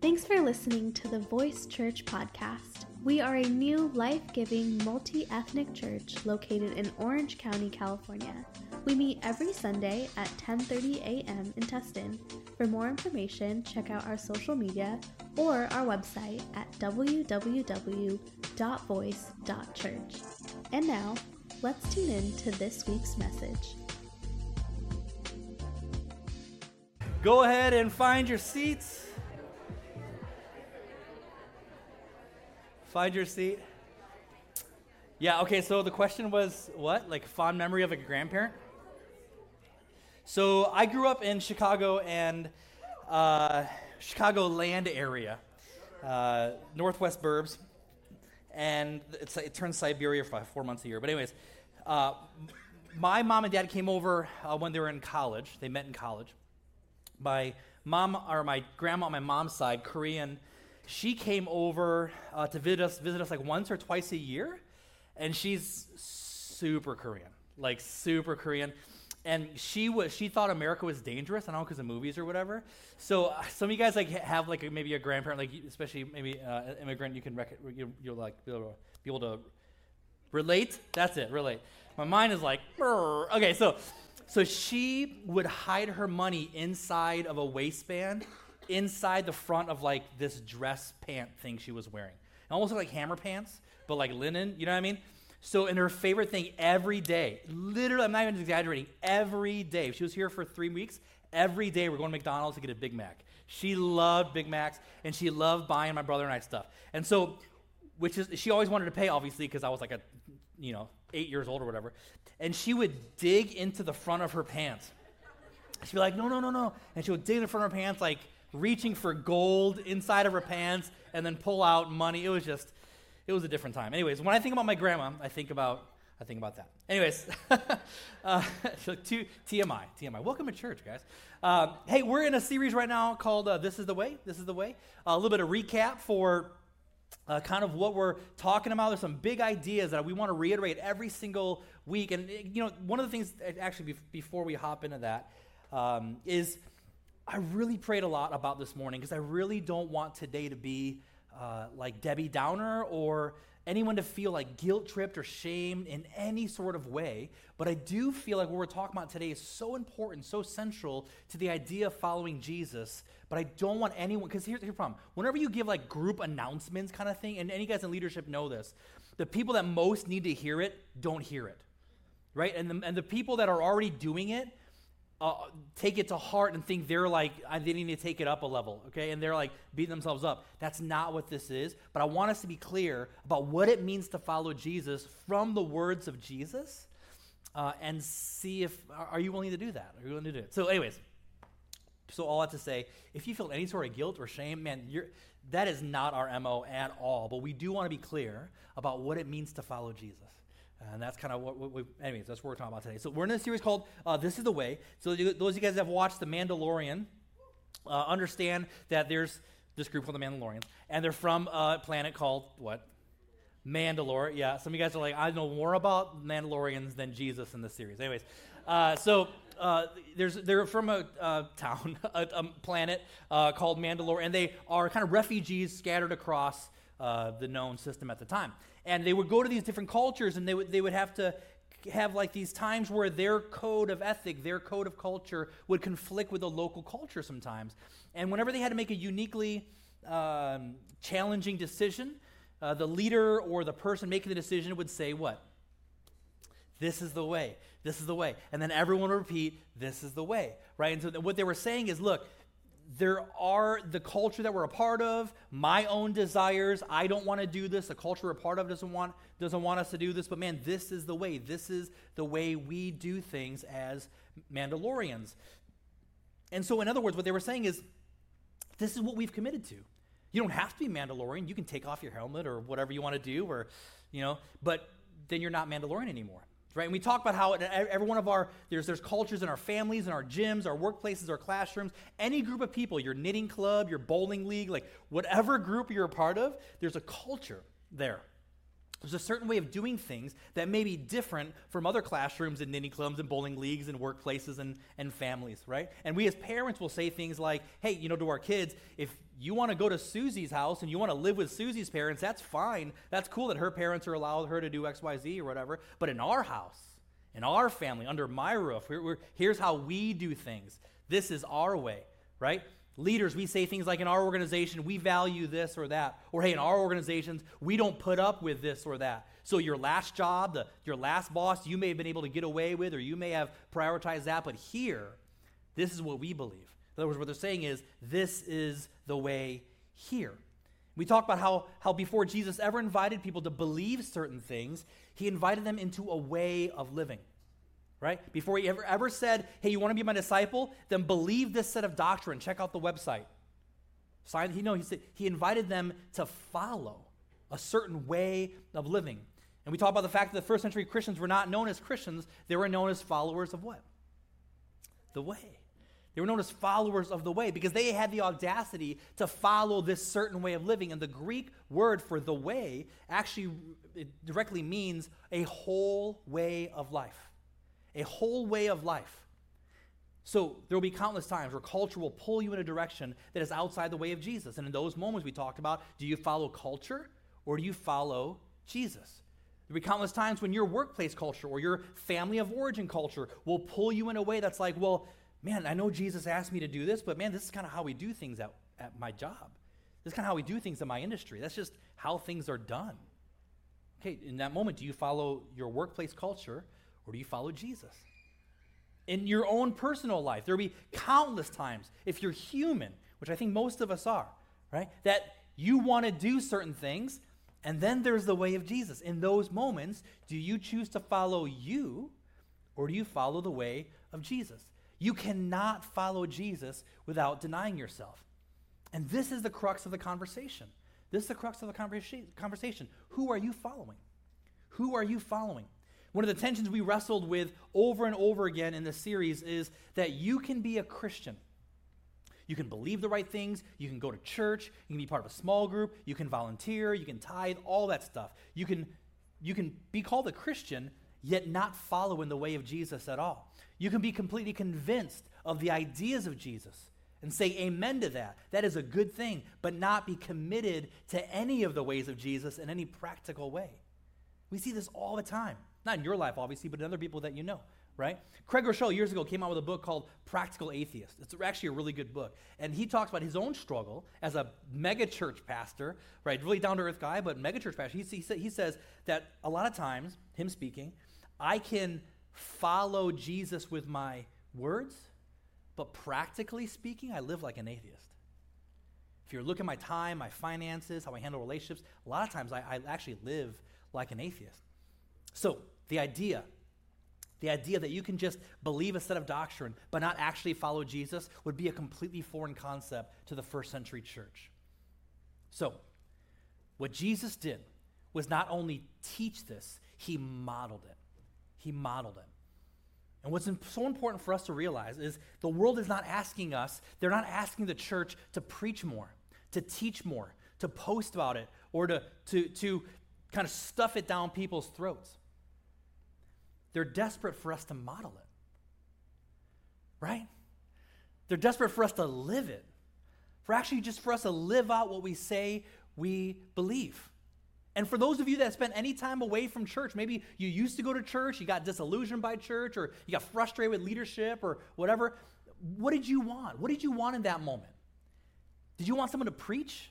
Thanks for listening to the Voice Church podcast. We are a new life-giving multi-ethnic church located in Orange County, California. We meet every Sunday at 10:30 a.m. in Tustin. For more information, check out our social media or our website at www.voice.church. And now, let's tune in to this week's message. Go ahead and find your seats. Find your seat. Yeah, okay, so the question was what? Like fond memory of a grandparent? So I grew up in Chicago and uh, Chicago land area, uh, Northwest Burbs, and it turns Siberia for four months a year. But anyways, uh, my mom and dad came over uh, when they were in college. They met in college. My mom, or my grandma on my mom's side, Korean, she came over uh, to visit us, visit us like once or twice a year, and she's super Korean, like super Korean and she was she thought America was dangerous. I don't know because of movies or whatever. So uh, some of you guys like have like a, maybe a grandparent, like especially maybe uh, an immigrant, you can rec- you, will like be able, to, be able to relate. That's it, relate. My mind is like, Burr. okay. So so she would hide her money inside of a waistband, inside the front of like this dress pant thing she was wearing. It almost looked like hammer pants, but like linen. You know what I mean? So, and her favorite thing every day, literally, I'm not even exaggerating, every day, she was here for three weeks, every day we're going to McDonald's to get a Big Mac. She loved Big Macs, and she loved buying my brother and I stuff. And so, which is, she always wanted to pay, obviously, because I was like a, you know, eight years old or whatever. And she would dig into the front of her pants. She'd be like, no, no, no, no. And she would dig in front of her pants, like reaching for gold inside of her pants, and then pull out money. It was just, it was a different time. Anyways, when I think about my grandma, I think about I think about that. Anyways, uh, to, TMI, TMI. Welcome to church, guys. Um, hey, we're in a series right now called uh, "This Is the Way." This is the way. Uh, a little bit of recap for uh, kind of what we're talking about. There's some big ideas that we want to reiterate every single week. And you know, one of the things actually before we hop into that um, is I really prayed a lot about this morning because I really don't want today to be uh, like Debbie Downer or anyone to feel like guilt tripped or shamed in any sort of way. But I do feel like what we're talking about today is so important, so central to the idea of following Jesus. But I don't want anyone, because here's, here's the problem. Whenever you give like group announcements kind of thing, and any guys in leadership know this, the people that most need to hear it don't hear it. Right? And the, and the people that are already doing it, uh, take it to heart and think they're like, they need to take it up a level, okay? And they're like beating themselves up. That's not what this is. But I want us to be clear about what it means to follow Jesus from the words of Jesus uh, and see if, are you willing to do that? Are you willing to do it? So, anyways, so all that to say, if you feel any sort of guilt or shame, man, that is not our MO at all. But we do want to be clear about what it means to follow Jesus. And that's kind of what, we, anyways, that's what we're talking about today. So we're in a series called uh, This is the Way. So those of you guys that have watched The Mandalorian uh, understand that there's this group called the Mandalorians, and they're from a planet called what? Mandalore. Yeah, some of you guys are like, I know more about Mandalorians than Jesus in this series. Anyways, uh, so uh, there's, they're from a uh, town, a, a planet uh, called Mandalore, and they are kind of refugees scattered across uh, the known system at the time. And they would go to these different cultures and they would, they would have to have like these times where their code of ethic, their code of culture would conflict with the local culture sometimes. And whenever they had to make a uniquely um, challenging decision, uh, the leader or the person making the decision would say, What? This is the way. This is the way. And then everyone would repeat, This is the way. Right? And so what they were saying is, Look, there are the culture that we're a part of, my own desires. I don't want to do this. The culture we're a part of doesn't want, doesn't want us to do this. But man, this is the way. This is the way we do things as Mandalorians. And so, in other words, what they were saying is this is what we've committed to. You don't have to be Mandalorian. You can take off your helmet or whatever you want to do, or, you know, but then you're not Mandalorian anymore right? And we talk about how every one of our, there's, there's cultures in our families, in our gyms, our workplaces, our classrooms, any group of people, your knitting club, your bowling league, like whatever group you're a part of, there's a culture there. There's a certain way of doing things that may be different from other classrooms and ninny clubs and bowling leagues and workplaces and, and families, right? And we as parents will say things like, hey, you know, to our kids, if you want to go to Susie's house and you want to live with Susie's parents, that's fine. That's cool that her parents are allowed her to do X, Y, Z or whatever. But in our house, in our family, under my roof, we're, we're, here's how we do things. This is our way, right? Leaders, we say things like in our organization, we value this or that. Or hey, in our organizations, we don't put up with this or that. So your last job, the, your last boss, you may have been able to get away with, or you may have prioritized that, but here, this is what we believe. In other words, what they're saying is, this is the way here. We talk about how, how before Jesus ever invited people to believe certain things, he invited them into a way of living right? Before he ever, ever said, hey, you want to be my disciple? Then believe this set of doctrine. Check out the website. Sign, he, no, he, said, he invited them to follow a certain way of living. And we talk about the fact that the first century Christians were not known as Christians, they were known as followers of what? The way. They were known as followers of the way because they had the audacity to follow this certain way of living. And the Greek word for the way actually directly means a whole way of life a whole way of life. So there will be countless times where culture will pull you in a direction that is outside the way of Jesus. And in those moments we talked about, do you follow culture or do you follow Jesus? There will be countless times when your workplace culture or your family of origin culture will pull you in a way that's like, well, man, I know Jesus asked me to do this, but man, this is kind of how we do things at, at my job. This is kind of how we do things in my industry. That's just how things are done. Okay, in that moment, do you follow your workplace culture or do you follow Jesus? In your own personal life, there'll be countless times, if you're human, which I think most of us are, right, that you want to do certain things, and then there's the way of Jesus. In those moments, do you choose to follow you, or do you follow the way of Jesus? You cannot follow Jesus without denying yourself. And this is the crux of the conversation. This is the crux of the conversation. Who are you following? Who are you following? One of the tensions we wrestled with over and over again in this series is that you can be a Christian. You can believe the right things, you can go to church, you can be part of a small group, you can volunteer, you can tithe, all that stuff. You can, you can be called a Christian, yet not follow in the way of Jesus at all. You can be completely convinced of the ideas of Jesus and say amen to that. That is a good thing, but not be committed to any of the ways of Jesus in any practical way. We see this all the time. Not in your life, obviously, but in other people that you know, right? Craig Groeschel years ago came out with a book called Practical Atheist. It's actually a really good book. And he talks about his own struggle as a megachurch pastor, right? Really down to earth guy, but megachurch pastor. He, he, he says that a lot of times, him speaking, I can follow Jesus with my words, but practically speaking, I live like an atheist. If you look at my time, my finances, how I handle relationships, a lot of times I, I actually live like an atheist. So, the idea, the idea that you can just believe a set of doctrine but not actually follow Jesus would be a completely foreign concept to the first century church. So, what Jesus did was not only teach this, he modeled it. He modeled it. And what's so important for us to realize is the world is not asking us, they're not asking the church to preach more, to teach more, to post about it, or to, to, to kind of stuff it down people's throats. They're desperate for us to model it. Right? They're desperate for us to live it. For actually just for us to live out what we say we believe. And for those of you that spent any time away from church, maybe you used to go to church, you got disillusioned by church, or you got frustrated with leadership or whatever, what did you want? What did you want in that moment? Did you want someone to preach?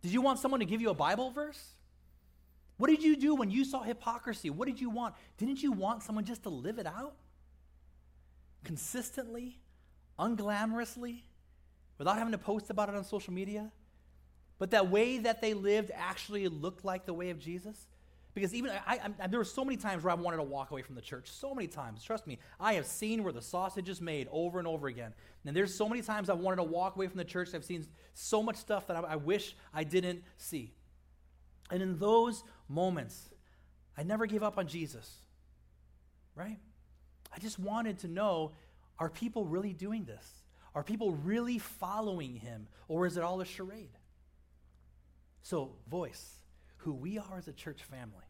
Did you want someone to give you a Bible verse? What did you do when you saw hypocrisy? What did you want? Didn't you want someone just to live it out? Consistently, unglamorously, without having to post about it on social media? But that way that they lived actually looked like the way of Jesus? Because even I, I, there were so many times where I wanted to walk away from the church. So many times. Trust me, I have seen where the sausage is made over and over again. And there's so many times I wanted to walk away from the church. I've seen so much stuff that I, I wish I didn't see. And in those moments, I never gave up on Jesus, right? I just wanted to know are people really doing this? Are people really following him? Or is it all a charade? So, voice. who we are as a church family.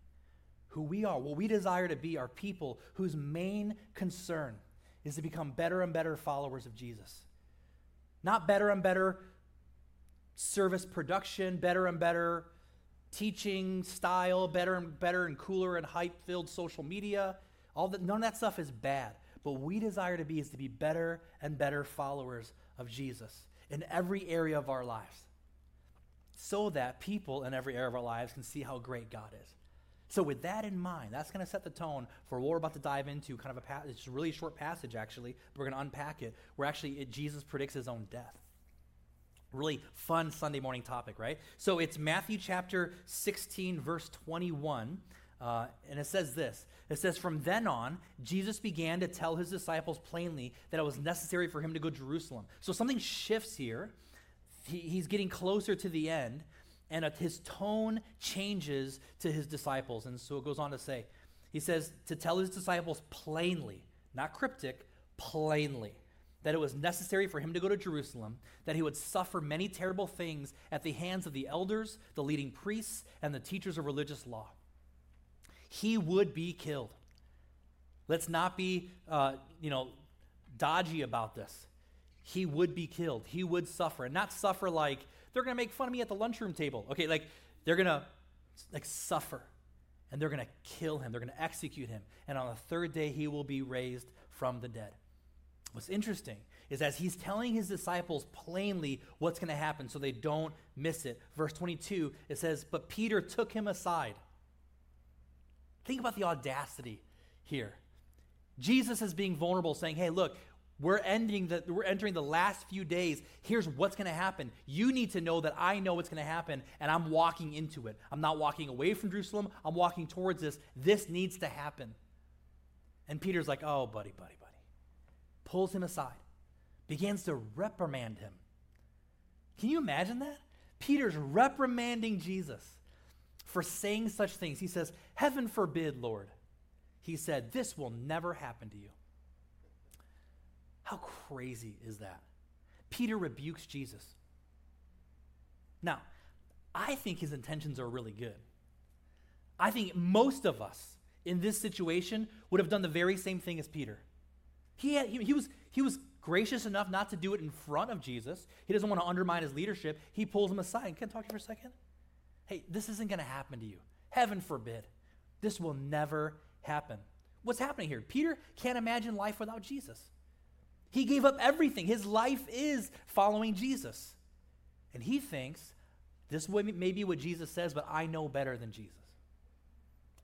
Who we are, what we desire to be, are people whose main concern is to become better and better followers of Jesus. Not better and better service production, better and better teaching style, better and better and cooler and hype filled social media. All that, none of that stuff is bad. But we desire to be is to be better and better followers of Jesus in every area of our lives so that people in every area of our lives can see how great God is. So, with that in mind, that's going to set the tone for what we're about to dive into. Kind of a passage, it's a really short passage, actually. But We're going to unpack it. Where actually it, Jesus predicts his own death. Really fun Sunday morning topic, right? So, it's Matthew chapter 16, verse 21. Uh, and it says this It says, From then on, Jesus began to tell his disciples plainly that it was necessary for him to go to Jerusalem. So, something shifts here. He, he's getting closer to the end and his tone changes to his disciples. And so it goes on to say, he says to tell his disciples plainly, not cryptic, plainly, that it was necessary for him to go to Jerusalem, that he would suffer many terrible things at the hands of the elders, the leading priests, and the teachers of religious law. He would be killed. Let's not be, uh, you know, dodgy about this. He would be killed. He would suffer, and not suffer like they're going to make fun of me at the lunchroom table. Okay, like they're going to like suffer and they're going to kill him. They're going to execute him. And on the third day, he will be raised from the dead. What's interesting is as he's telling his disciples plainly what's going to happen so they don't miss it. Verse 22, it says, But Peter took him aside. Think about the audacity here. Jesus is being vulnerable, saying, Hey, look, we're ending the, we're entering the last few days. Here's what's going to happen. You need to know that I know what's going to happen, and I'm walking into it. I'm not walking away from Jerusalem. I'm walking towards this. This needs to happen. And Peter's like, "Oh, buddy, buddy, buddy," pulls him aside, begins to reprimand him. Can you imagine that? Peter's reprimanding Jesus for saying such things. He says, "Heaven forbid, Lord." He said, "This will never happen to you." How crazy is that? Peter rebukes Jesus. Now, I think his intentions are really good. I think most of us in this situation would have done the very same thing as Peter. He, had, he, he, was, he was gracious enough not to do it in front of Jesus. He doesn't want to undermine his leadership. He pulls him aside. Can I talk to you for a second? Hey, this isn't going to happen to you. Heaven forbid. This will never happen. What's happening here? Peter can't imagine life without Jesus. He gave up everything. His life is following Jesus. And he thinks this may be what Jesus says, but I know better than Jesus.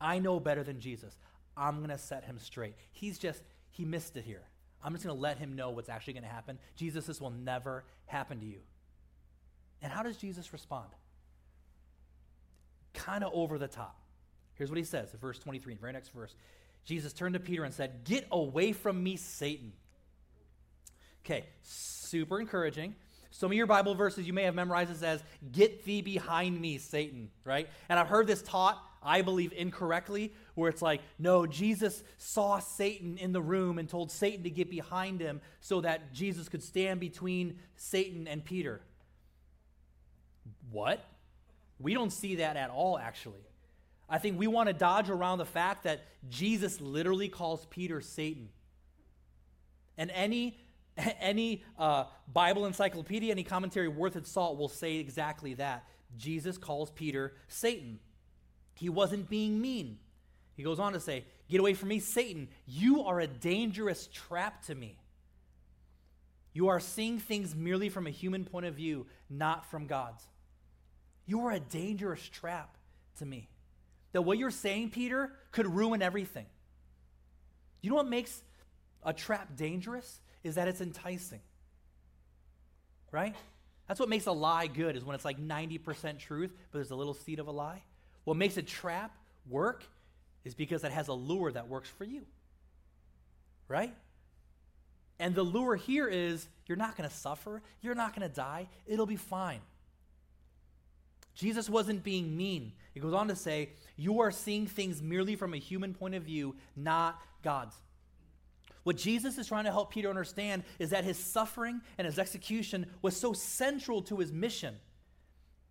I know better than Jesus. I'm going to set him straight. He's just, he missed it here. I'm just going to let him know what's actually going to happen. Jesus, this will never happen to you. And how does Jesus respond? Kind of over the top. Here's what he says verse 23, very next verse. Jesus turned to Peter and said, Get away from me, Satan. Okay, super encouraging. Some of your Bible verses you may have memorized it says, Get thee behind me, Satan, right? And I've heard this taught, I believe incorrectly, where it's like, no, Jesus saw Satan in the room and told Satan to get behind him so that Jesus could stand between Satan and Peter. What? We don't see that at all, actually. I think we want to dodge around the fact that Jesus literally calls Peter Satan. And any any uh, Bible encyclopedia, any commentary worth its salt will say exactly that. Jesus calls Peter Satan. He wasn't being mean. He goes on to say, Get away from me, Satan. You are a dangerous trap to me. You are seeing things merely from a human point of view, not from God's. You are a dangerous trap to me. That what you're saying, Peter, could ruin everything. You know what makes a trap dangerous? Is that it's enticing. Right? That's what makes a lie good, is when it's like 90% truth, but there's a little seed of a lie. What makes a trap work is because it has a lure that works for you. Right? And the lure here is you're not going to suffer, you're not going to die, it'll be fine. Jesus wasn't being mean. He goes on to say, You are seeing things merely from a human point of view, not God's. What Jesus is trying to help Peter understand is that his suffering and his execution was so central to his mission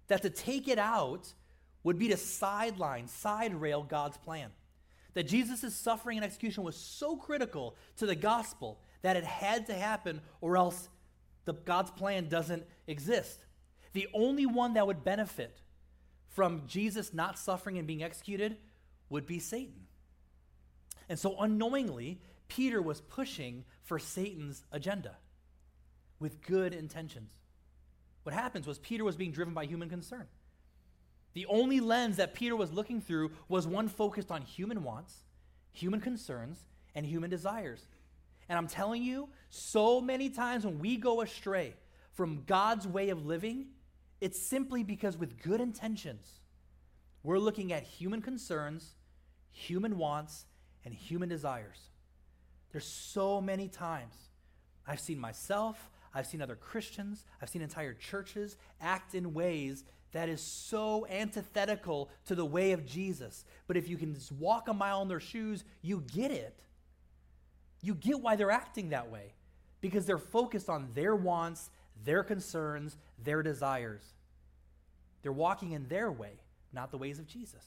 that to take it out would be to sideline, side rail God's plan. That Jesus' suffering and execution was so critical to the gospel that it had to happen, or else the, God's plan doesn't exist. The only one that would benefit from Jesus not suffering and being executed would be Satan. And so, unknowingly, Peter was pushing for Satan's agenda with good intentions. What happens was Peter was being driven by human concern. The only lens that Peter was looking through was one focused on human wants, human concerns, and human desires. And I'm telling you, so many times when we go astray from God's way of living, it's simply because with good intentions, we're looking at human concerns, human wants, and human desires. There's so many times I've seen myself, I've seen other Christians, I've seen entire churches act in ways that is so antithetical to the way of Jesus. But if you can just walk a mile in their shoes, you get it. You get why they're acting that way because they're focused on their wants, their concerns, their desires. They're walking in their way, not the ways of Jesus.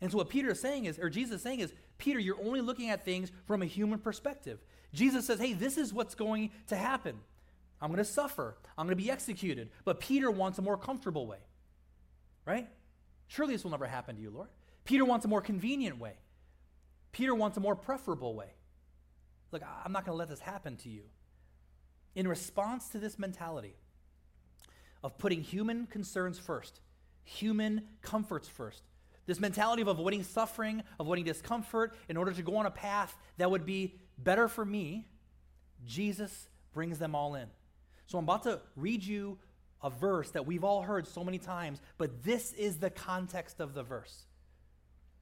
And so what Peter is saying is, or Jesus is saying is, Peter, you're only looking at things from a human perspective. Jesus says, hey, this is what's going to happen. I'm going to suffer. I'm going to be executed. But Peter wants a more comfortable way, right? Surely this will never happen to you, Lord. Peter wants a more convenient way. Peter wants a more preferable way. Look, I'm not going to let this happen to you. In response to this mentality of putting human concerns first, human comforts first, this mentality of avoiding suffering, avoiding discomfort in order to go on a path that would be better for me, Jesus brings them all in. So I'm about to read you a verse that we've all heard so many times, but this is the context of the verse.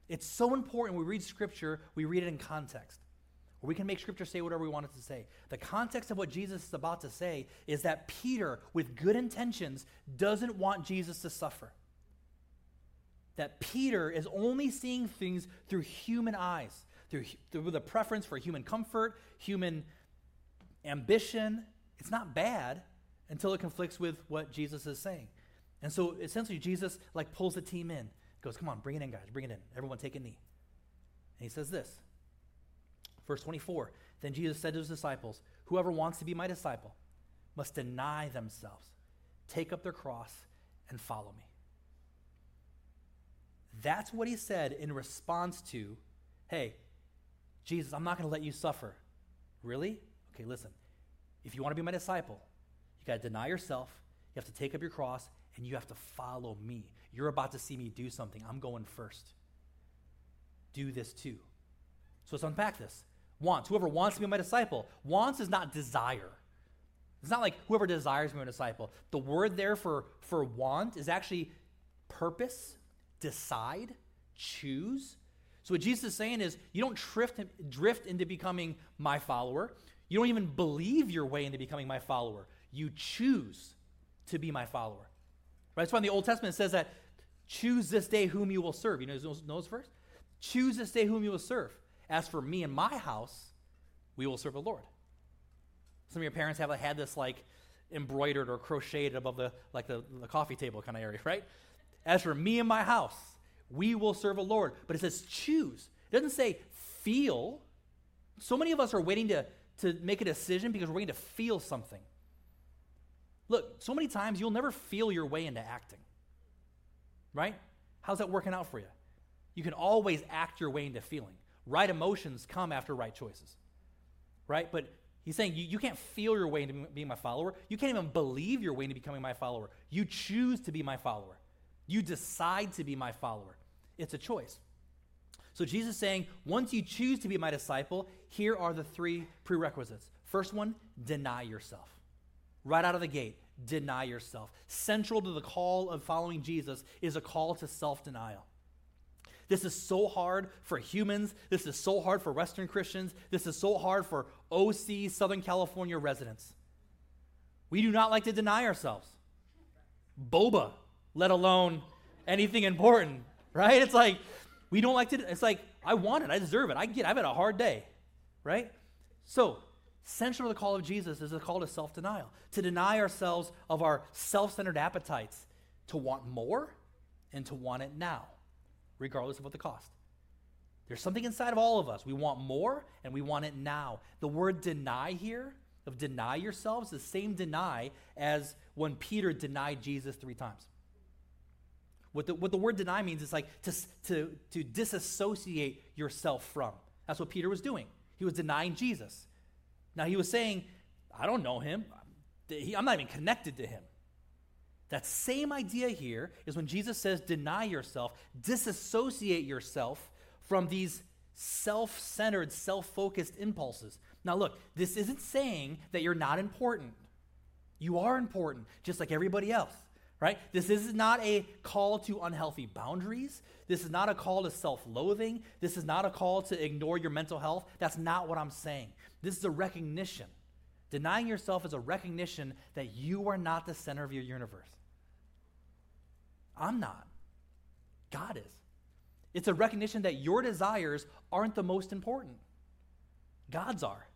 It's so important we read scripture, we read it in context. We can make scripture say whatever we want it to say. The context of what Jesus is about to say is that Peter, with good intentions, doesn't want Jesus to suffer. That Peter is only seeing things through human eyes, through, through the preference for human comfort, human ambition. It's not bad until it conflicts with what Jesus is saying. And so essentially, Jesus like pulls the team in, goes, Come on, bring it in, guys, bring it in. Everyone take a knee. And he says this Verse 24 Then Jesus said to his disciples, Whoever wants to be my disciple must deny themselves, take up their cross, and follow me. That's what he said in response to, Hey, Jesus, I'm not going to let you suffer. Really? Okay, listen. If you want to be my disciple, you got to deny yourself, you have to take up your cross, and you have to follow me. You're about to see me do something. I'm going first. Do this too. So let's unpack this. Wants. Whoever wants to be my disciple. Wants is not desire. It's not like whoever desires to be my disciple. The word there for, for want is actually purpose, decide, choose. So what Jesus is saying is you don't drift, drift into becoming my follower. You don't even believe your way into becoming my follower. You choose to be my follower. Right? That's why in the Old Testament it says that choose this day whom you will serve. You know those, those verse? Choose this day whom you will serve. As for me and my house, we will serve the Lord. Some of your parents have had this like embroidered or crocheted above the like the, the coffee table kind of area, right? As for me and my house, we will serve the Lord. But it says choose. It doesn't say feel. So many of us are waiting to, to make a decision because we're waiting to feel something. Look, so many times you'll never feel your way into acting. Right? How's that working out for you? You can always act your way into feeling. Right emotions come after right choices. Right? But he's saying you, you can't feel your way into being my follower. You can't even believe your way into becoming my follower. You choose to be my follower. You decide to be my follower. It's a choice. So Jesus is saying, once you choose to be my disciple, here are the three prerequisites. First one, deny yourself. Right out of the gate, deny yourself. Central to the call of following Jesus is a call to self denial. This is so hard for humans. This is so hard for Western Christians. This is so hard for OC, Southern California residents. We do not like to deny ourselves. Boba, let alone anything important, right? It's like, we don't like to, it's like, I want it, I deserve it, I get, I've had a hard day, right? So, central to the call of Jesus is a call to self denial, to deny ourselves of our self centered appetites, to want more and to want it now, regardless of what the cost. There's something inside of all of us. We want more and we want it now. The word deny here, of deny yourselves, the same deny as when Peter denied Jesus three times. What the, what the word deny means is like to, to, to disassociate yourself from. That's what Peter was doing. He was denying Jesus. Now he was saying, I don't know him. I'm not even connected to him. That same idea here is when Jesus says, deny yourself, disassociate yourself from these self centered, self focused impulses. Now, look, this isn't saying that you're not important. You are important, just like everybody else, right? This is not a call to unhealthy boundaries. This is not a call to self loathing. This is not a call to ignore your mental health. That's not what I'm saying. This is a recognition. Denying yourself is a recognition that you are not the center of your universe. I'm not. God is. It's a recognition that your desires aren't the most important, God's are.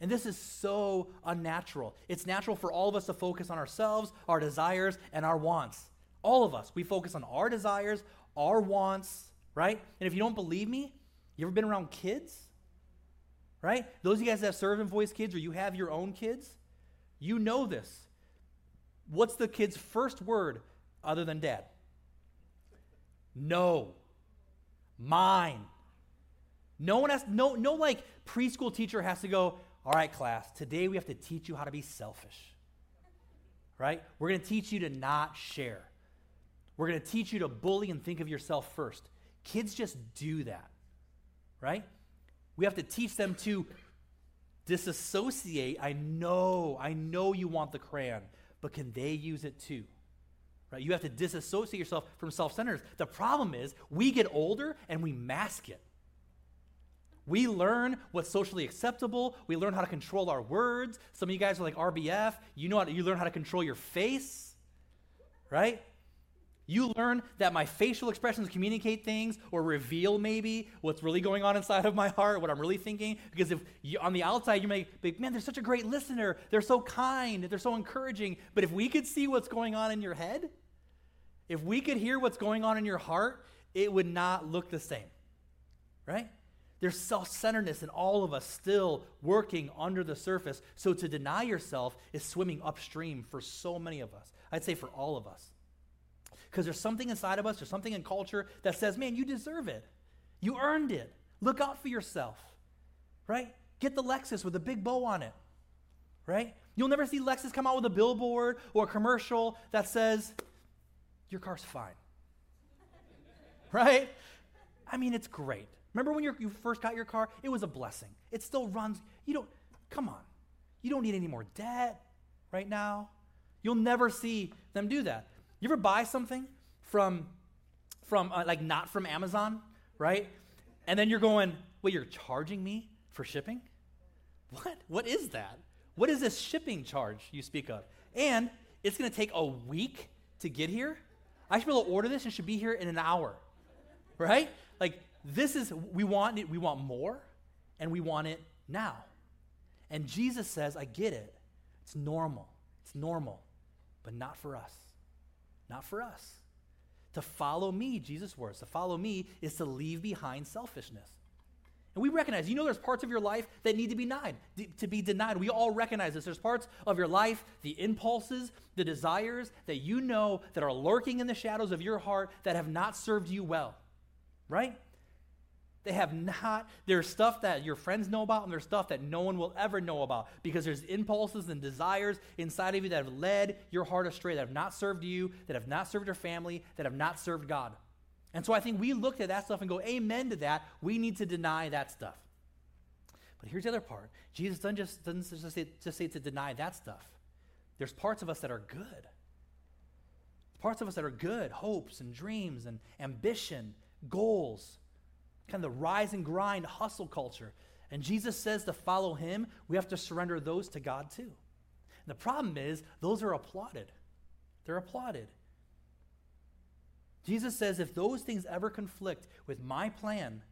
And this is so unnatural. It's natural for all of us to focus on ourselves, our desires, and our wants. All of us. We focus on our desires, our wants, right? And if you don't believe me, you ever been around kids? Right? Those of you guys that serve and voice kids or you have your own kids, you know this. What's the kid's first word other than dad? No. Mine. No one has no no like preschool teacher has to go, "All right, class, today we have to teach you how to be selfish." Right? We're going to teach you to not share. We're going to teach you to bully and think of yourself first. Kids just do that. Right? We have to teach them to disassociate. I know, I know you want the crayon, but can they use it too? Right? You have to disassociate yourself from self centeredness. The problem is, we get older and we mask it. We learn what's socially acceptable. We learn how to control our words. Some of you guys are like RBF. You know how to, you learn how to control your face, right? You learn that my facial expressions communicate things or reveal maybe what's really going on inside of my heart, what I'm really thinking. Because if you, on the outside you may be, man, they're such a great listener. They're so kind. They're so encouraging. But if we could see what's going on in your head, if we could hear what's going on in your heart, it would not look the same, right? There's self centeredness in all of us still working under the surface. So to deny yourself is swimming upstream for so many of us. I'd say for all of us. Because there's something inside of us, there's something in culture that says, man, you deserve it. You earned it. Look out for yourself, right? Get the Lexus with a big bow on it, right? You'll never see Lexus come out with a billboard or a commercial that says, your car's fine, right? I mean, it's great. Remember when you first got your car? It was a blessing. It still runs. You don't, come on. You don't need any more debt right now. You'll never see them do that. You ever buy something from, from uh, like not from Amazon, right? And then you're going, wait, you're charging me for shipping? What? What is that? What is this shipping charge you speak of? And it's going to take a week to get here? I should be able to order this and should be here in an hour, right? Like, this is, we want it, we want more, and we want it now. And Jesus says, I get it. It's normal. It's normal, but not for us. Not for us. To follow me, Jesus' words, to follow me is to leave behind selfishness. And we recognize, you know, there's parts of your life that need to be denied. To be denied. We all recognize this. There's parts of your life, the impulses, the desires that you know that are lurking in the shadows of your heart that have not served you well. Right? They have not, there's stuff that your friends know about, and there's stuff that no one will ever know about because there's impulses and desires inside of you that have led your heart astray, that have not served you, that have not served your family, that have not served God. And so I think we look at that stuff and go, Amen to that. We need to deny that stuff. But here's the other part Jesus doesn't just, doesn't just, say, just say to deny that stuff. There's parts of us that are good. Parts of us that are good, hopes and dreams and ambition, goals kind of the rise and grind hustle culture. And Jesus says to follow him, we have to surrender those to God too. And the problem is, those are applauded. They're applauded. Jesus says if those things ever conflict with my plan,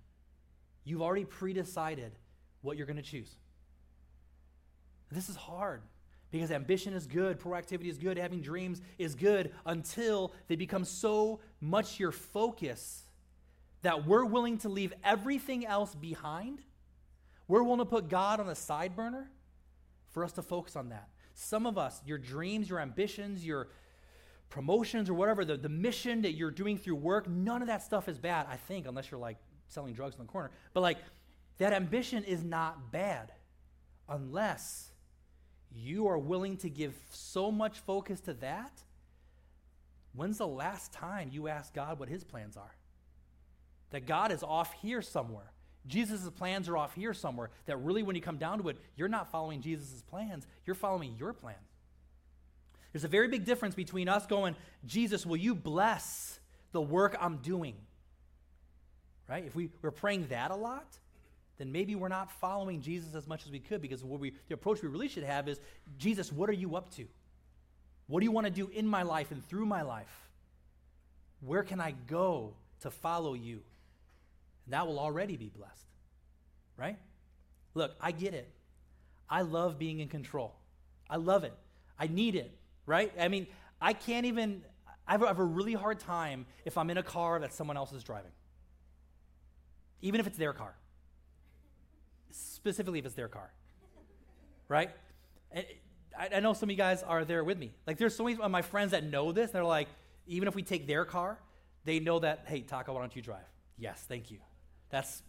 you've already pre decided what you're going to choose. This is hard Because ambition is good, proactivity is good, having dreams is good until they become so much your focus that we're willing to leave everything else behind. We're willing to put God on a side burner for us to focus on that. Some of us, your dreams, your ambitions, your promotions, or whatever, the, the mission that you're doing through work, none of that stuff is bad, I think, unless you're like selling drugs in the corner. But like, that ambition is not bad unless you are willing to give so much focus to that. When's the last time you asked God what his plans are? That God is off here somewhere. Jesus' plans are off here somewhere. That really, when you come down to it, you're not following Jesus' plans, you're following your plan. There's a very big difference between us going, Jesus, will you bless the work I'm doing? Right? If we, we're praying that a lot, then maybe we're not following Jesus as much as we could because what we, the approach we really should have is Jesus, what are you up to? What do you want to do in my life and through my life? Where can I go to follow you? And that will already be blessed, right? Look, I get it. I love being in control. I love it. I need it, right? I mean, I can't even, I have, a really hard time if I'm in a car that someone else is driving, even if it's their car specifically if it's their car. Right? I, I know some of you guys are there with me. Like, there's so many of my friends that know this, they're like, even if we take their car, they know that, hey, Taka, why don't you drive? Yes, thank you. That's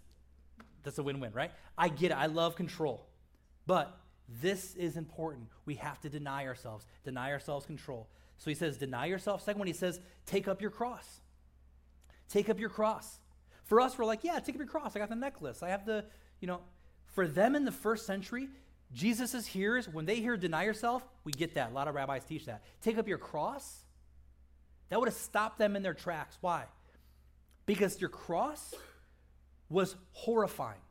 that's a win-win, right? I get it. I love control. But this is important. We have to deny ourselves, deny ourselves control. So he says, deny yourself. Second one, he says, take up your cross. Take up your cross. For us, we're like, yeah, take up your cross. I got the necklace. I have the, you know, for them in the first century, Jesus' hearers, when they hear deny yourself, we get that. A lot of rabbis teach that. Take up your cross. That would have stopped them in their tracks. Why? Because your cross was horrifying.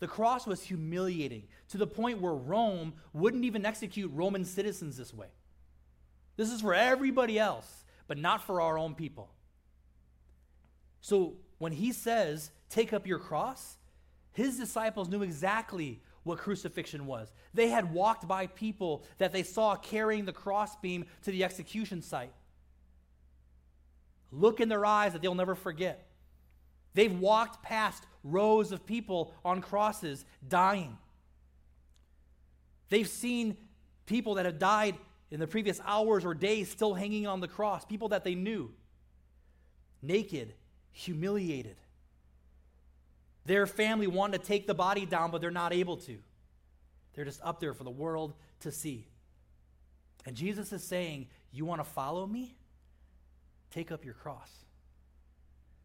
The cross was humiliating to the point where Rome wouldn't even execute Roman citizens this way. This is for everybody else, but not for our own people. So when he says, take up your cross, his disciples knew exactly what crucifixion was. They had walked by people that they saw carrying the crossbeam to the execution site. Look in their eyes that they'll never forget. They've walked past rows of people on crosses dying. They've seen people that have died in the previous hours or days still hanging on the cross, people that they knew, naked, humiliated. Their family wanted to take the body down, but they're not able to. They're just up there for the world to see. And Jesus is saying, You want to follow me? Take up your cross.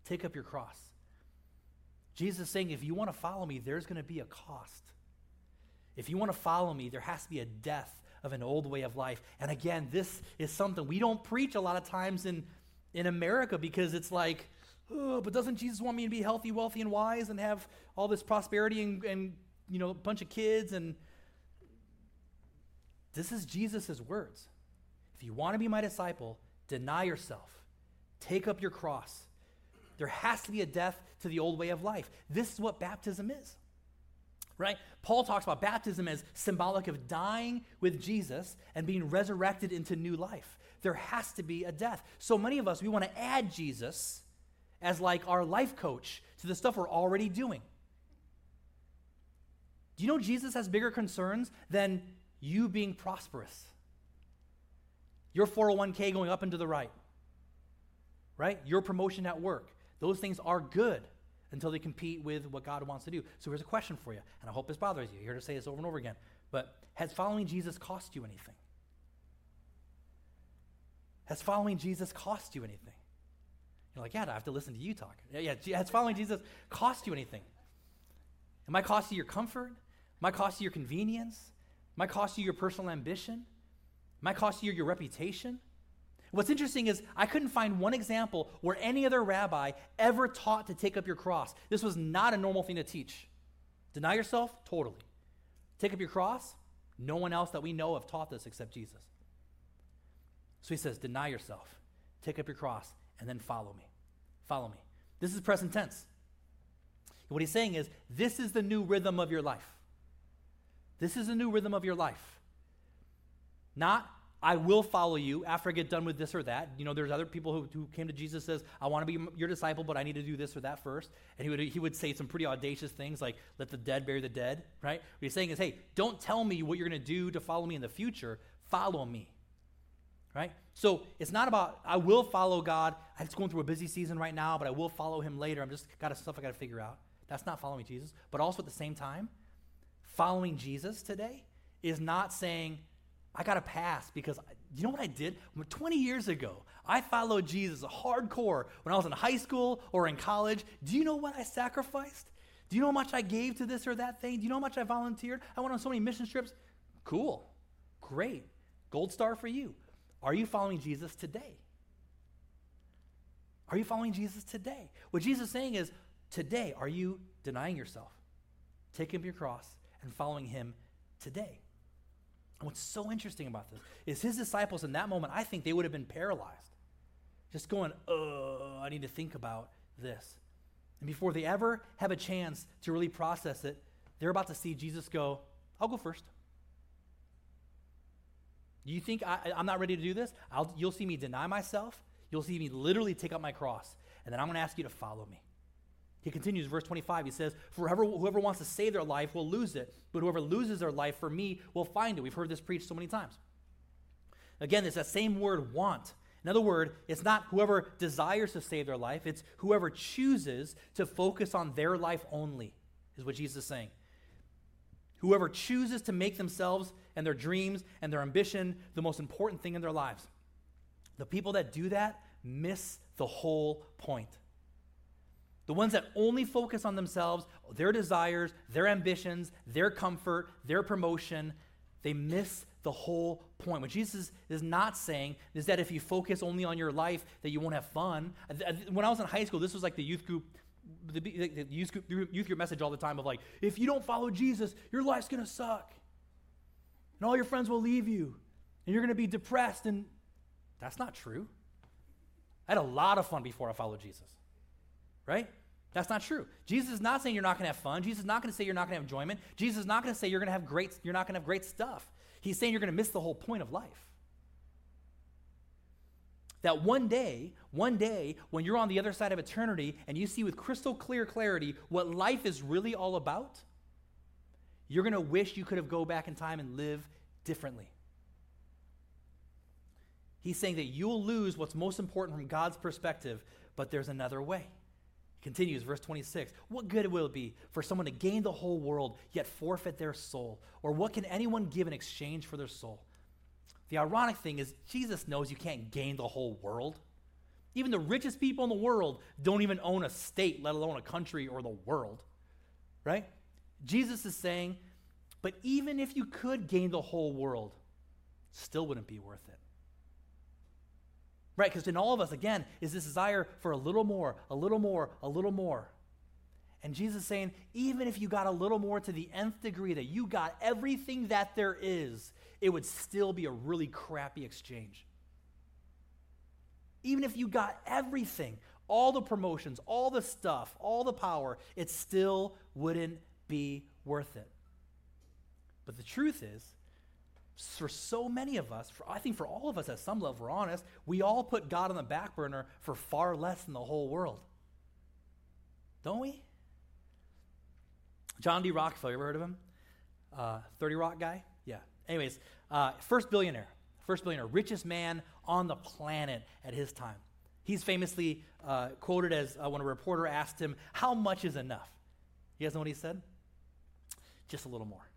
Take up your cross. Jesus is saying, If you want to follow me, there's going to be a cost. If you want to follow me, there has to be a death of an old way of life. And again, this is something we don't preach a lot of times in, in America because it's like, oh, but doesn't Jesus want me to be healthy, wealthy, and wise and have all this prosperity and, and you know, a bunch of kids? And this is Jesus' words. If you want to be my disciple, deny yourself, take up your cross. There has to be a death to the old way of life. This is what baptism is. Right? Paul talks about baptism as symbolic of dying with Jesus and being resurrected into new life. There has to be a death. So many of us, we want to add Jesus as like our life coach to the stuff we're already doing. Do you know Jesus has bigger concerns than you being prosperous? Your 401k going up and to the right, right? Your promotion at work. Those things are good until they compete with what God wants to do. So here's a question for you, and I hope this bothers you. Here to say this over and over again. But has following Jesus cost you anything? Has following Jesus cost you anything? You're like, yeah, I have to listen to you talk. Yeah, yeah, has following Jesus cost you anything? It might cost you your comfort. It might cost you your convenience. It might cost you your personal ambition. It might cost you your reputation. What's interesting is I couldn't find one example where any other rabbi ever taught to take up your cross. This was not a normal thing to teach. Deny yourself? Totally. Take up your cross? No one else that we know have taught this except Jesus. So he says, deny yourself, take up your cross, and then follow me. Follow me. This is present tense. What he's saying is, this is the new rhythm of your life. This is the new rhythm of your life. Not, I will follow you after I get done with this or that. You know, there's other people who, who came to Jesus says, I want to be your disciple, but I need to do this or that first. And he would, he would say some pretty audacious things like, let the dead bury the dead, right? What he's saying is, hey, don't tell me what you're going to do to follow me in the future. Follow me, right? So it's not about, I will follow God. I'm just going through a busy season right now, but I will follow him later. I'm just got stuff I got to figure out. That's not following Jesus. But also at the same time, following Jesus today is not saying, I got a pass because you know what I did? 20 years ago, I followed Jesus hardcore when I was in high school or in college. Do you know what I sacrificed? Do you know how much I gave to this or that thing? Do you know how much I volunteered? I went on so many mission trips. Cool. Great. Gold star for you. Are you following Jesus today? Are you following Jesus today? What Jesus is saying is, today, are you denying yourself, taking up your cross, and following him today? And what's so interesting about this is his disciples in that moment, I think they would have been paralyzed. Just going, oh, I need to think about this. And before they ever have a chance to really process it, they're about to see Jesus go, I'll go first. You think I, am not ready to do this? I'll, you'll see me deny myself. You'll see me literally take up my cross. And then I'm going to ask you to follow me. He continues, verse 25. He says, For whoever, whoever wants to save their life will lose it, but whoever loses their life for me will find it. We've heard this preached so many times. Again, it's that same word, want. In other words, it's not whoever desires to save their life, it's whoever chooses to focus on their life only, is what Jesus is saying. Whoever chooses to make themselves and their dreams and their ambition the most important thing in their lives. The people that do that miss the whole point. The ones that only focus on themselves, their desires, their ambitions, their comfort, their promotion, they miss the whole point. What Jesus is not saying is that if you focus only on your life, that you won't have fun. When I was in high school, this was like the youth group, the, the youth, group, youth group message all the time of like, if you don't follow Jesus, your life's gonna suck, and all your friends will leave you, and you're gonna be depressed. And that's not true. I had a lot of fun before I followed Jesus, right? That's not true. Jesus is not saying you're not going to have fun. Jesus is not going to say you're not going to have enjoyment. Jesus is not going to say you're going to have great you're not going to have great stuff. He's saying you're going to miss the whole point of life. That one day, one day when you're on the other side of eternity and you see with crystal clear clarity what life is really all about, you're going to wish you could have go back in time and live differently. He's saying that you'll lose what's most important from God's perspective, but there's another way. Continues, verse 26. What good will it be for someone to gain the whole world yet forfeit their soul? Or what can anyone give in exchange for their soul? The ironic thing is, Jesus knows you can't gain the whole world. Even the richest people in the world don't even own a state, let alone a country or the world. Right? Jesus is saying, but even if you could gain the whole world, still wouldn't be worth it. Right? Because in all of us, again, is this desire for a little more, a little more, a little more. And Jesus is saying, even if you got a little more to the nth degree, that you got everything that there is, it would still be a really crappy exchange. Even if you got everything, all the promotions, all the stuff, all the power, it still wouldn't be worth it. But the truth is, for so many of us, for, I think for all of us at some level, we're honest, we all put God on the back burner for far less than the whole world. Don't we? John D. Rockefeller, you ever heard of him? Uh, 30 Rock guy? Yeah. Anyways, uh, first billionaire, first billionaire, richest man on the planet at his time. He's famously uh, quoted as uh, when a reporter asked him, How much is enough? You guys know what he said? Just a little more.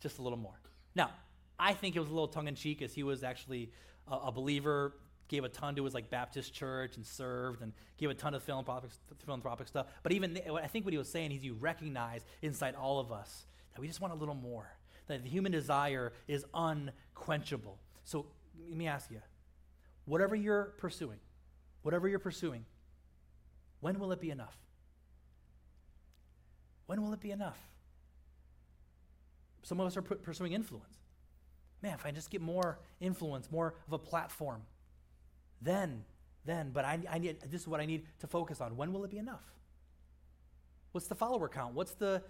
Just a little more. Now, I think it was a little tongue in cheek as he was actually a, a, believer, gave a ton to his like Baptist church and served and gave a ton of philanthropic, philanthropic stuff. But even I think what he was saying is you recognize inside all of us that we just want a little more. That the human desire is unquenchable. So let me ask you, whatever you're pursuing, whatever you're pursuing, when will it be enough? When will it be enough? Some of us are pursuing influence. Man, if I just get more influence, more of a platform, then, then, but I, I need, this is what I need to focus on. When will it be enough? What's the follower count? What's the,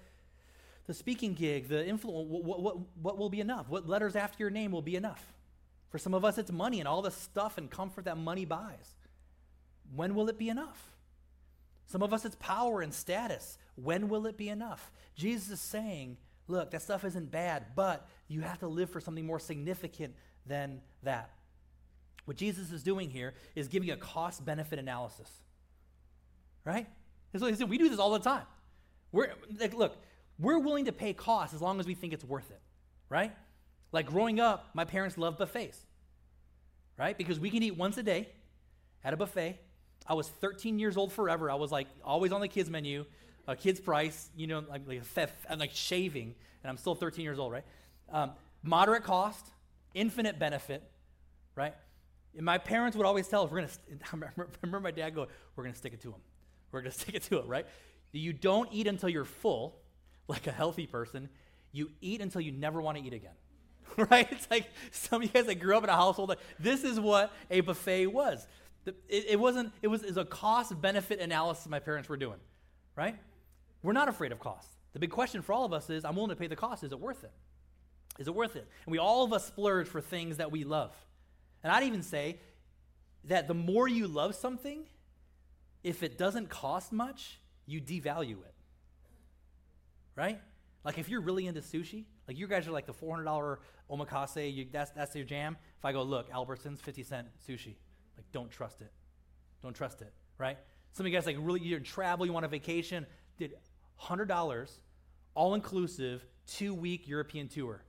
the speaking gig, the influence, what, what, what will be enough? What letters after your name will be enough? For some of us, it's money and all the stuff and comfort that money buys. When will it be enough? Some of us, it's power and status. When will it be enough? Jesus is saying, look, that stuff isn't bad, but you have to live for something more significant than that. What Jesus is doing here is giving a cost benefit analysis. Right? We do this all the time. We're, like, look, we're willing to pay costs as long as we think it's worth it. Right? Like growing up, my parents loved buffets. Right? Because we can eat once a day at a buffet. I was 13 years old forever. I was like always on the kids menu, a kid's price, you know, like, like, theft, and like shaving, and I'm still 13 years old, right? Um, moderate cost, infinite benefit, right? And my parents would always tell us, we're going to, I remember my dad going, we're going to stick it to them. We're going to stick it to it, right? You don't eat until you're full, like a healthy person. You eat until you never want to eat again, right? It's like some of you guys that grew up in a household, like, this is what a buffet was. It, it wasn't, it was, it was a cost benefit analysis my parents were doing, right? We're not afraid of cost. The big question for all of us is I'm willing to pay the cost. Is it worth it? Is it worth it? And we all of us splurge for things that we love. And I'd even say that the more you love something, if it doesn't cost much, you devalue it. Right? Like if you're really into sushi, like you guys are like the $400 omakase, you, that's, that's your jam. If I go, look, Albertsons, 50 cent sushi, like don't trust it. Don't trust it, right? Some of you guys like really, you travel, you want a vacation, did $100, all inclusive, two week European tour.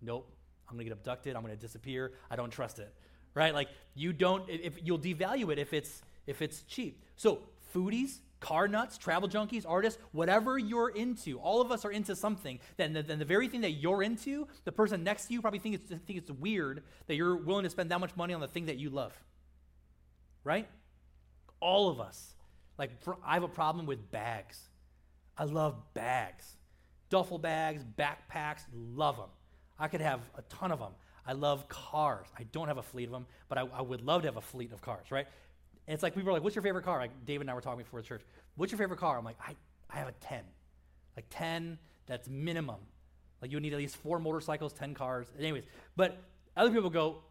Nope, I'm gonna get abducted, I'm gonna disappear, I don't trust it right? Like you don't, if you'll devalue it if it's if it's cheap. So foodies, car nuts, travel junkies, artists, whatever you're into, all of us are into something. Then the, then the very thing that you're into, the person next to you probably think it's think it's weird that you're willing to spend that much money on the thing that you love. Right? All of us. Like I have a problem with bags. I love bags. Duffel bags, backpacks, love them. I could have a ton of them. I love cars. I don't have a fleet of them, but I, I would love to have a fleet of cars, right? And it's like people are like, "What's your favorite car?" Like David and I were talking before the church. What's your favorite car? I'm like, I, I have a ten, like ten. That's minimum. Like you would need at least four motorcycles, ten cars. Anyways, but other people go,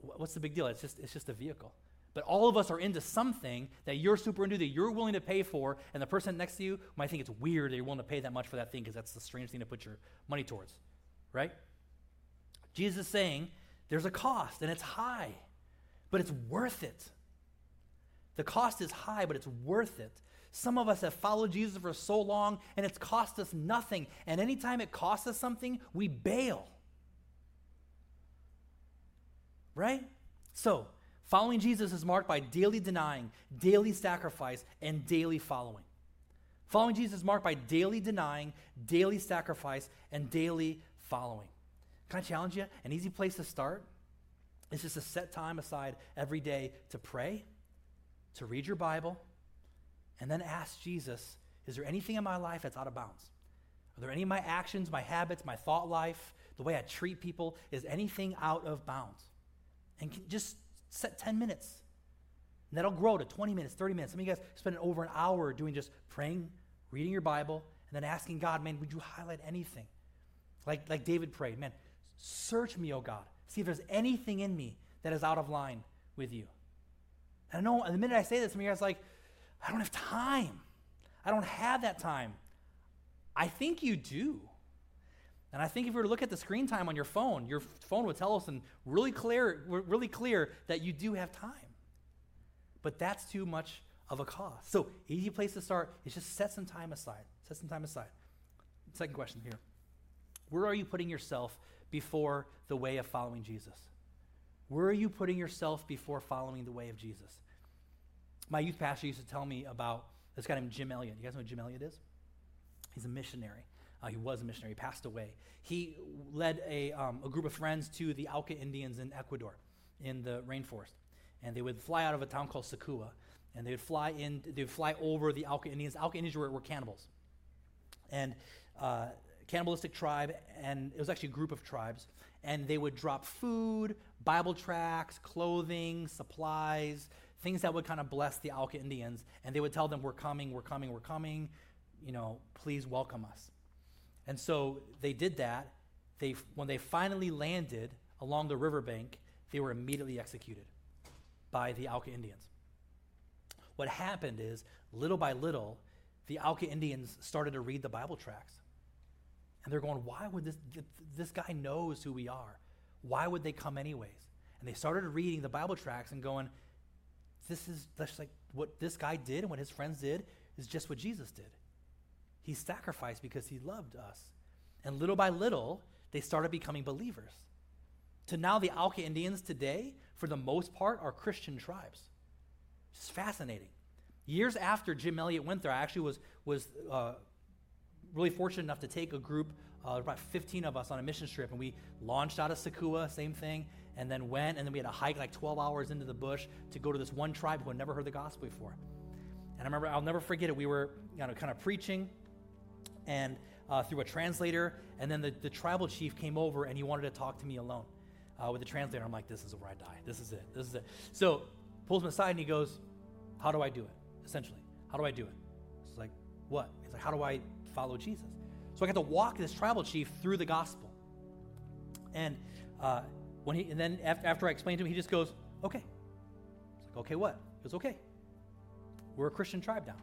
"What's the big deal? It's just it's just a vehicle." But all of us are into something that you're super into, that you're willing to pay for, and the person next to you might think it's weird that you're willing to pay that much for that thing because that's the strange thing to put your money towards, right? Jesus is saying there's a cost and it's high, but it's worth it. The cost is high, but it's worth it. Some of us have followed Jesus for so long and it's cost us nothing. And anytime it costs us something, we bail. Right? So, following Jesus is marked by daily denying, daily sacrifice, and daily following. Following Jesus is marked by daily denying, daily sacrifice, and daily following. Can I challenge you? An easy place to start is just to set time aside every day to pray, to read your Bible, and then ask Jesus, is there anything in my life that's out of bounds? Are there any of my actions, my habits, my thought life, the way I treat people, is anything out of bounds? And just set 10 minutes. And that'll grow to 20 minutes, 30 minutes. Some of you guys spend over an hour doing just praying, reading your Bible, and then asking God, man, would you highlight anything? Like, like David prayed, man, Search me, O God. See if there's anything in me that is out of line with you. And I know and the minute I say this, some of you guys like, I don't have time. I don't have that time. I think you do. And I think if we were to look at the screen time on your phone, your phone would tell us in really clear, really clear that you do have time. But that's too much of a cost. So easy place to start is just set some time aside. Set some time aside. Second question here. Where are you putting yourself before the way of following Jesus? Where are you putting yourself before following the way of Jesus? My youth pastor used to tell me about this guy named Jim Elliot. You guys know who Jim Elliot is? He's a missionary. Uh, he was a missionary. He passed away. He led a, um, a group of friends to the Auca Indians in Ecuador, in the rainforest. And they would fly out of a town called Sakua. And they would fly in, they would fly over the Auca Indians. Auca Indians were, were cannibals. And uh, cannibalistic tribe, and it was actually a group of tribes, and they would drop food, Bible tracts, clothing, supplies, things that would kind of bless the Auca Indians, and they would tell them, We're coming, we're coming, we're coming, you know, please welcome us. And so they did that. They, when they finally landed along the riverbank, they were immediately executed by the Auca Indians. What happened is, little by little, the Auca Indians started to read the Bible tracts. And they're going, why would this, this guy knows who we are? Why would they come anyways? And they started reading the Bible tracts and going, this is just like what this guy did and what his friends did is just what Jesus did. He sacrificed because he loved us. And little by little, they started becoming believers. To now, the Auca Indians today, for the most part, are Christian tribes. It's fascinating. Years after Jim Elliot went there, I actually was, was uh, really fortunate enough to take a group, uh, about 15 of us, on a mission trip, and we launched out of Sakua, same thing, and then went, and then we had to hike like 12 hours into the bush to go to this one tribe who had never heard the gospel before. And I remember, I'll never forget it. We were you know, kind of preaching, and uh, through a translator, and then the, the tribal chief came over and he wanted to talk to me alone uh, with the translator. I'm like, this is where I die. This is it. This is it. So pulls me aside and he goes, how do I do it? Essentially, how do I do it? It's like, what? He's like, how do I follow Jesus? So I got to walk this tribal chief through the gospel. And uh, when he, and then after, after I explained to him, he just goes, okay. It's like, okay, what? He goes, okay. We're a Christian tribe now.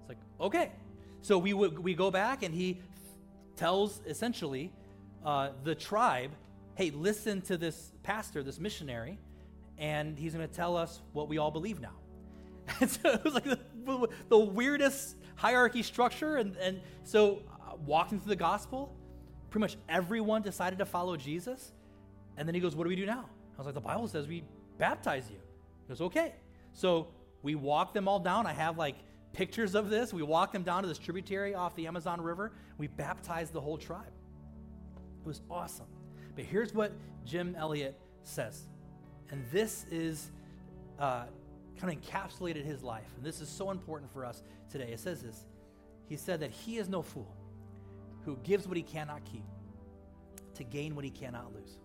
It's like, okay. So we, we go back and he tells essentially uh, the tribe, hey, listen to this pastor, this missionary, and he's going to tell us what we all believe now. And so it was like the, the weirdest hierarchy structure. And, and so uh, walking through the gospel, pretty much everyone decided to follow Jesus. And then he goes, What do we do now? I was like, The Bible says we baptize you. He goes, Okay. So we walk them all down. I have like pictures of this. We walked them down to this tributary off the Amazon River. We baptized the whole tribe. It was awesome. But here's what Jim Elliot says. And this is uh, kind of encapsulated his life. And this is so important for us today. It says this He said that he is no fool who gives what he cannot keep to gain what he cannot lose.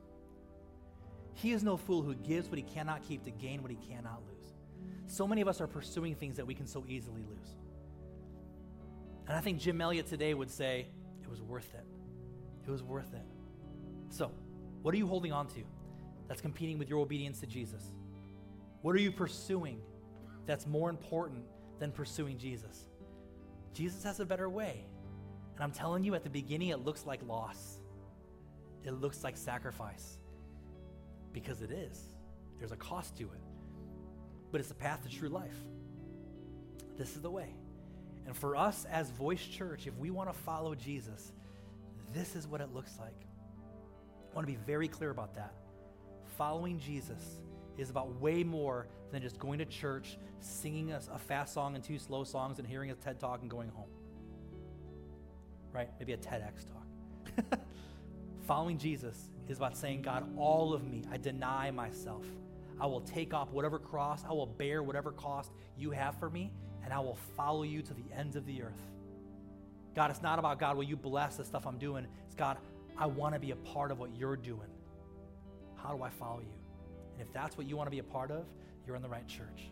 He is no fool who gives what he cannot keep to gain what he cannot lose. So many of us are pursuing things that we can so easily lose. And I think Jim Elliot today would say, it was worth it. It was worth it. So, what are you holding on to that's competing with your obedience to Jesus? What are you pursuing that's more important than pursuing Jesus? Jesus has a better way. And I'm telling you, at the beginning, it looks like loss, it looks like sacrifice because it is. There's a cost to it, but it's the path to true life. This is the way. And for us as Voice Church, if we want to follow Jesus, this is what it looks like. I want to be very clear about that. Following Jesus is about way more than just going to church, singing a, a fast song and two slow songs, and hearing a TED talk and going home. Right? Maybe a TEDx talk. Following Jesus is about saying, God, all of me, I deny myself. I will take up whatever cross, I will bear whatever cost you have for me, and I will follow you to the ends of the earth. God, it's not about God, will you bless the stuff I'm doing? It's God, I want to be a part of what you're doing. How do I follow you? And if that's what you want to be a part of, you're in the right church.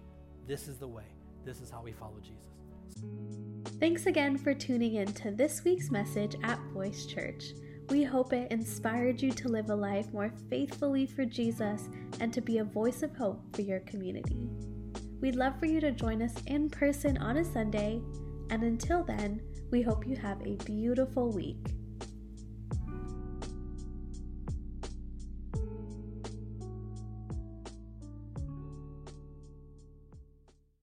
This is the way. This is how we follow Jesus. Thanks again for tuning in to this week's message at Voice Church. We hope it inspired you to live a life more faithfully for Jesus and to be a voice of hope for your community. We'd love for you to join us in person on a Sunday, and until then, we hope you have a beautiful week.